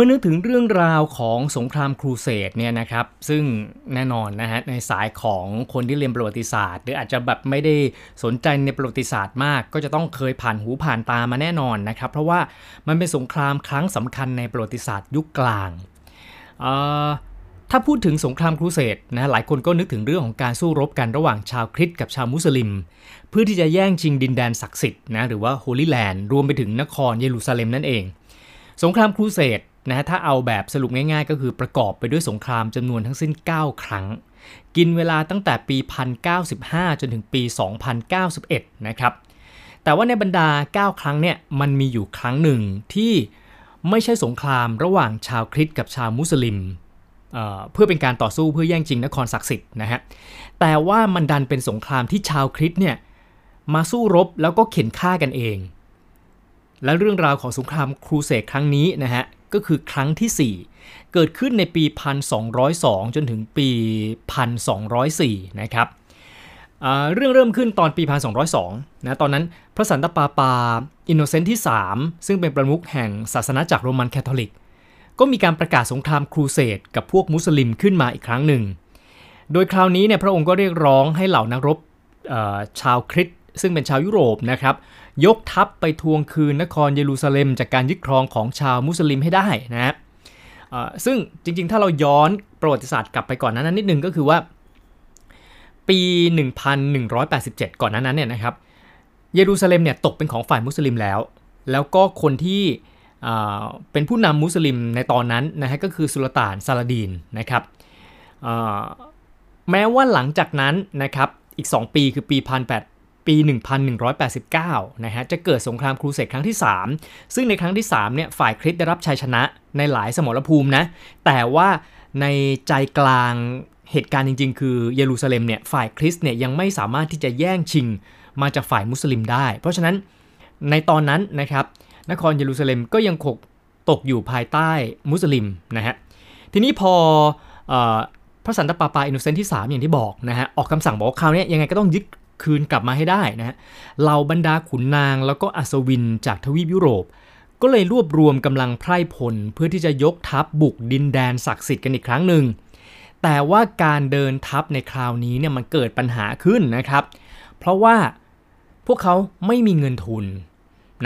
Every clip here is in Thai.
เมื่อนึกถึงเรื่องราวของสงครามครูเสดเนี่ยนะครับ ซึ่งแน่นอนนะฮะในสายของคนที่เรียนประวัติศาสตร์ หรืออาจจะแบบไม่ได้สนใจในประวัติศาสตร์มาก ก็จะต้องเคยผ่านหูผ่านตามาแน่นอนนะครับ เพราะว่ามันเป็นสงครามครั้งสำคัญในประวัติศาสตร์ยุคกลางถ้าพูดถึงสงครามครูเสดนะหลายคนก็นึกถึงเรื่องของการสู้รบกันระหว่างชาวคริสต์กับชาวมุสลิม เพื่อที่จะแย่งชิงดินแดนศักดิ์สิทธิ์นะหรือว่าโฮลิแลนด์รวมไปถึงนครเยรูซาเล็มนั่นเอง สงครามครูเสด นะฮะถ้าเอาแบบสรุปง่ายๆ ก็คือประกอบไปด้วยสงครามจำนวนทั้งสิ้น 9 ครั้ง กินเวลาตั้งแต่ปี 1095 จนถึงปี 2091 นะครับ แต่ว่าในบรรดา 9 ครั้งเนี่ยมันมีอยู่ครั้งหนึ่งที่ไม่ใช่สงครามระหว่างชาวคริสต์กับชาวมุสลิมเเพื่อเป็นการต่อสู้เพื่อแย่งชิงนครศักดิ์สิทธิ์นะฮะ แต่ว่ามันดันเป็นสงครามที่ชาวคริสต์เนี่ยมาสู้รบแล้วก็เข็นฆ่ากันเอง และเรื่องราวของสงครามครูเสดครั้งนี้นะฮะ ก็คือครั้งที่ 4 เกิดขึ้นในปี 1202 จนถึงปี 1204 นะครับเรื่องเริ่มขึ้นตอนปี 1202 นะ ตอนนั้นพระสันตะปาปา อินโนเซนต์ที่ 3 ซึ่งเป็นประมุขแห่งศาสนจักรโรมันแคทอลิก ก็มีการประกาศสงครามครูเสดกับพวกมุสลิมขึ้นมาอีกครั้งหนึ่ง โดยคราวนี้เนี่ยพระองค์ก็เรียกร้องให้เหล่านักรบชาวคริสต์ซึ่งเป็นชาวยุโรปนะครับ ยกทัพไปทวงคืนนครเยรูซาเล็ม จากการยึดครองของชาวมุสลิมให้ได้นะฮะซึ่งจริงๆ ถ้าเราย้อนประวัติศาสตร์กลับไปก่อนนั้นนิดนึงก็คือว่า ปี 1187 ก่อนนั้นเนี่ยนะครับเยรูซาเล็มเนี่ยตกเป็นของฝ่ายมุสลิมแล้ว แล้วก็คนที่เป็นผู้นำมุสลิมในตอนนั้นนะฮะก็คือสุลต่านซาลาดีนนะครับแม้ว่าหลังจากนั้นนะครับอีก 2 ปีคือปี18 ปี 1189 นะฮะ จะเกิดสงครามครูเสดครั้งที่ 3 ซึ่งในครั้งที่3เนี่ย ฝ่ายคริสได้รับชัยชนะในหลายสมรภูมินะ แต่ว่าในใจกลางเหตุการณ์จริง ๆ คือเยรูซาเล็มเนี่ย ฝ่ายคริสเนี่ยยังไม่สามารถที่จะแย่งชิงมาจากฝ่ายมุสลิมได้ เพราะฉะนั้นในตอนนั้นนะครับ นครเยรูซาเล็มก็ยังคงตกอยู่ภายใต้มุสลิมนะฮะ ทีนี้พอพระสันตะปาปาอินโนเซนต์ที่ 3 อย่างที่บอกนะฮะ ออกคำสั่งบอกว่าคราวนี้ยังไงก็ต้องยึด คืนกลับมาให้ได้นะฮะเหล่าบรรดาขุนนางแล้วก็อัศวินจากทวีปยุโรป ก็เลยรวบรวมกำลังไพร่พลเพื่อที่จะยกทัพบุกดินแดนศักดิ์สิทธิ์กันอีกครั้งหนึ่งแต่ว่าการเดินทัพในคราวนี้เนี่ยมันเกิดปัญหาขึ้นนะครับ เพราะว่าพวกเขาไม่มีเงินทุน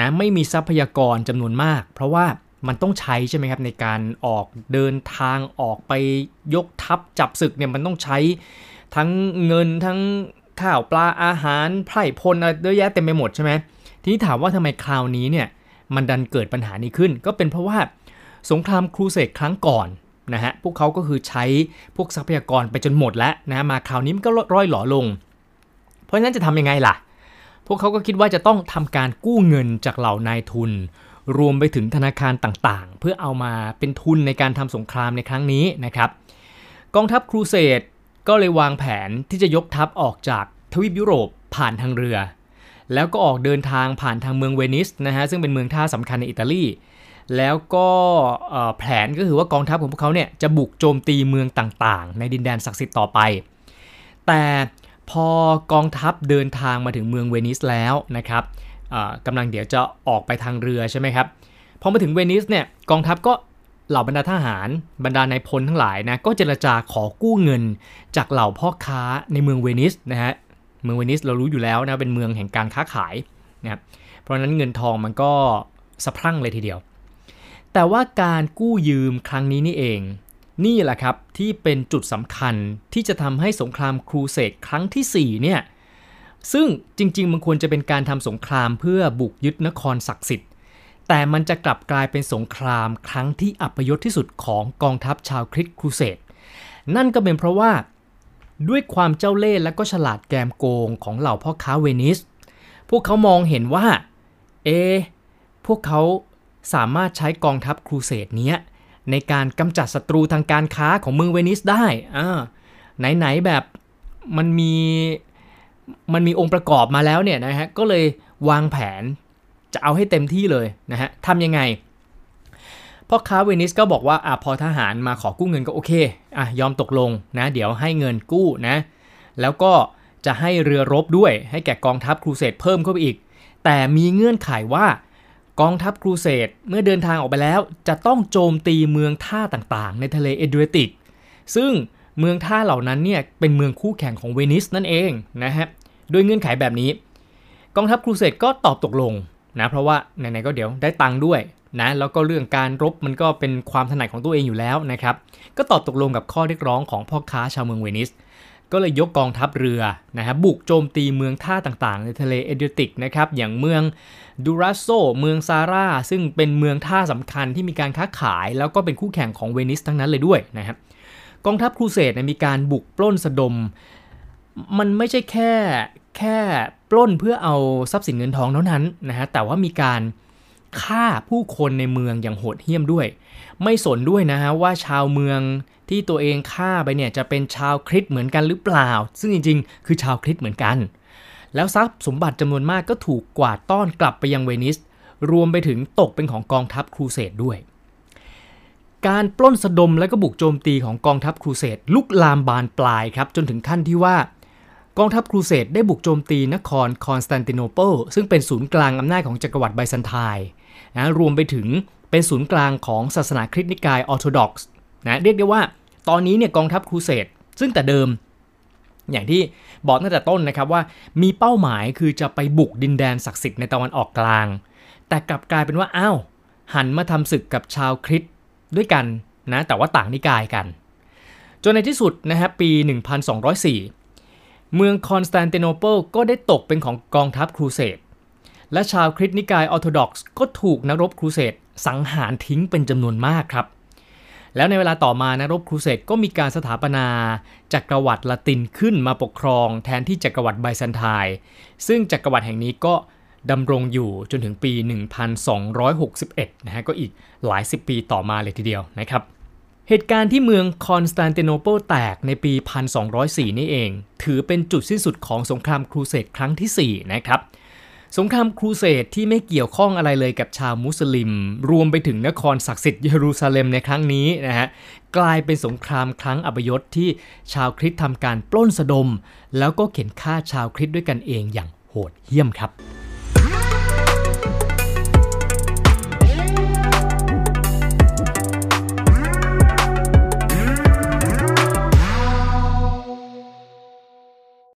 นะไม่มีทรัพยากรจำนวนมาก เพราะว่ามันต้องใช้ใช่ไหมครับในการออกเดินทางออกไปยกทัพจับศึกเนี่ยมันต้องใช้ทั้งเงินทั้ง ข้าวปลาอาหารไพร่พลอะไรเยอะแยะเต็มไปหมดใช่ไหมทีนี้ถามว่าทำไมคราวนี้เนี่ยมันดันเกิดปัญหานี้ขึ้น ก็เป็นเพราะว่าสงครามครูเสดครั้งก่อนนะฮะพวกเขาก็คือใช้พวกทรัพยากรไปจนหมดแล้วนะมาคราวนี้มันก็ร่อยหลอลง เพราะฉะนั้นจะทำยังไงล่ะ พวกเขาก็คิดว่าจะต้องทำการกู้เงินจากเหล่านายทุน รวมไปถึงธนาคารต่างๆ เพื่อเอามาเป็นทุนในการทำสงครามในครั้งนี้นะครับกองทัพครูเสด ก็เลยวางแผนที่จะยกทัพออกจากทวีปยุโรปผ่านทางเรือ แล้วก็ออกเดินทางผ่านทางเมืองเวนิสนะฮะซึ่งเป็นเมืองท่าสำคัญในอิตาลี แล้วก็แผนก็คือว่ากองทัพของพวกเขาเนี่ยจะบุกโจมตีเมืองต่างๆ ในดินแดนศักดิ์สิทธิ์ต่อไป แต่พอกองทัพเดินทางมาถึงเมืองเวนิสแล้วนะครับกำลังเดี๋ยวจะออกไปทางเรือใช่ไหมครับพอมาถึงเวนิสเนี่ยกองทัพก็ เหล่าบรรดาทหารบรรดานายพลทั้งหลายนะก็เจรจาขอกู้เงิน จากเหล่าพ่อค้าในเมืองเวนิสนะฮะเมืองเวนิสเรารู้อยู่แล้วนะเป็นเมืองแห่งการค้าขายนะครับเพราะนั้นเงินทองมันก็สะพรั่งเลยทีเดียว แต่ว่าการกู้ยืมครั้งนี้นี่เอง นี่แหละครับที่เป็นจุดสำคัญที่จะทำให้สงครามครูเสดครั้งที่4เนี่ยซึ่งจริงๆมันควรจะเป็นการทำสงครามเพื่อบุกยึดนครศักดิ์สิทธิ์ แต่มันจะกลับกลายเป็นสงครามครั้งที่อัปยศที่สุดของกองทัพชาวคริสต์ครูเสดนั่นก็เป็นเพราะว่าด้วยความเจ้าเล่ห์และก็ฉลาดแกมโกงของเหล่าพ่อค้าเวนิส พวกเขามองเห็นว่า เอ พวกเขาสามารถใช้กองทัพครูเสดนี้ยในการกำจัดศัตรูทางการค้าของเมืองเวนิสได้อ่าไหนๆแบบมันมีมันมีองค์ประกอบมาแล้วเนี่ยนะฮะ ก็เลยวางแผน จะเอาให้เต็มที่เลยนะฮะทำยังไงพ่อค้าเวนิสก็บอกว่าอะพอทหารมาขอกู้เงินก็โอเคอะยอมตกลงนะเดี๋ยวให้เงินกู้นะแล้วก็จะให้เรือรบด้วยให้แก่กองทัพครูเสดเพิ่มเข้าไปอีก แต่มีเงื่อนไขว่ากองทัพครูเสดเมื่อเดินทางออกไปแล้ว จะต้องโจมตีเมืองท่าต่างๆ ในทะเลเอเดรียติก ซึ่งเมืองท่าเหล่านั้นเนี่ยเป็นเมืองคู่แข่งของเวนิสนั่นเองนะฮะด้วยเงื่อนไขแบบนี้ กองทัพครูเสดก็ตอบตกลง นะเพราะว่าไหนๆก็เดี๋ยวได้ตังค์ด้วยนะแล้วก็เรื่องการรบมันก็เป็นความถนัดของตัวเองอยู่แล้วนะครับก็ตอบตกลงกับข้อเรียกร้องของพ่อค้าชาวเมืองเวนิส ก็เลยยกกองทัพเรือนะฮะบุกโจมตีเมืองท่าต่างๆ ในทะเลเอเดรียติกนะครับอย่างเมืองดูรัสโซเมืองซาร่าซึ่งเป็นเมืองท่าสำคัญที่มีการค้าขาย แล้วก็เป็นคู่แข่งของเวนิสทั้งนั้นเลยด้วยนะครับกองทัพครูเสดมีการบุกปล้นสะดม มันไม่ใช่แค่ แค่ปล้นเพื่อเอาทรัพย์สินเงินทองเท่านั้นนะฮะแต่ว่ามีการฆ่าผู้คนในเมืองอย่างโหดเหี้ยมด้วย ไม่สนด้วยนะฮะว่าชาวเมืองที่ตัวเองฆ่าไปเนี่ยจะเป็นชาวคริสต์เหมือนกันหรือเปล่า ซึ่งจริงๆ คือชาวคริสต์เหมือนกัน แล้วทรัพย์สมบัติจำนวนมากก็ถูกกวาดต้อนกลับไปยังเวนิส รวมไปถึงตกเป็นของกองทัพครูเสดด้วย การปล้นสะดมและก็บุกโจมตีของกองทัพครูเสดลุกลามบานปลายครับจนถึงขั้นที่ว่า กองทัพครูเสดได้บุกโจมตีนครคอนสแตนติโนเปิลซึ่งเป็นศูนย์กลางอำนาจของจักรวรรดิไบแซนไทน์นะรวมไปถึงเป็นศูนย์กลางของศาสนาคริสต์นิกายออร์โธดอกซ์นะเรียกได้ว่าตอนนี้เนี่ยกองทัพครูเสดซึ่งแต่เดิม อย่างที่บอกตั้งแต่ต้นนะครับว่ามีเป้าหมายคือจะไปบุกดินแดนศักดิ์สิทธิ์ในตะวันออกกลาง แต่กลับกลายเป็นว่าอ้าวหันมาทำศึกกับชาวคริสต์ด้วยกันนะแต่ว่าต่างนิกายกัน จนในที่สุดนะฮะปี 1204 เมืองคอนสแตนติโนเปิลก็ได้ตกเป็นของกองทัพครูเสดและชาวคริสต์นิกายออร์โธดอกซ์ก็ถูกนักรบครูเสดสังหารทิ้งเป็นจำนวนมากครับ แล้วในเวลาต่อมานักรบครูเสดก็มีการสถาปนาจักรวรรดิละตินขึ้นมาปกครองแทนที่จักรวรรดิไบแซนไทน์ซึ่งจักรวรรดิแห่งนี้ก็ดำรงอยู่จนถึงปี 1261 นะฮะก็อีกหลายสิบปีต่อมาเลยทีเดียวนะครับ เหตุการณ์ที่เมืองคอนสแตนติโนเปิลแตกในปี 1204 นี่เอง ถือเป็นจุดสิ้นสุดของสงครามครูเสดครั้งที่ 4 นะครับ สงครามครูเสดที่ไม่เกี่ยวข้องอะไรเลยกับชาวมุสลิม รวมไปถึงนครศักดิ์สิทธิ์เยรูซาเล็มในครั้งนี้นะฮะ กลายเป็นสงครามครั้งอับยศที่ชาวคริสต์ทำการปล้นสะดม แล้วก็เข็นฆ่าชาวคริสต์ด้วยกันเองอย่างโหดเหี้ยมครับ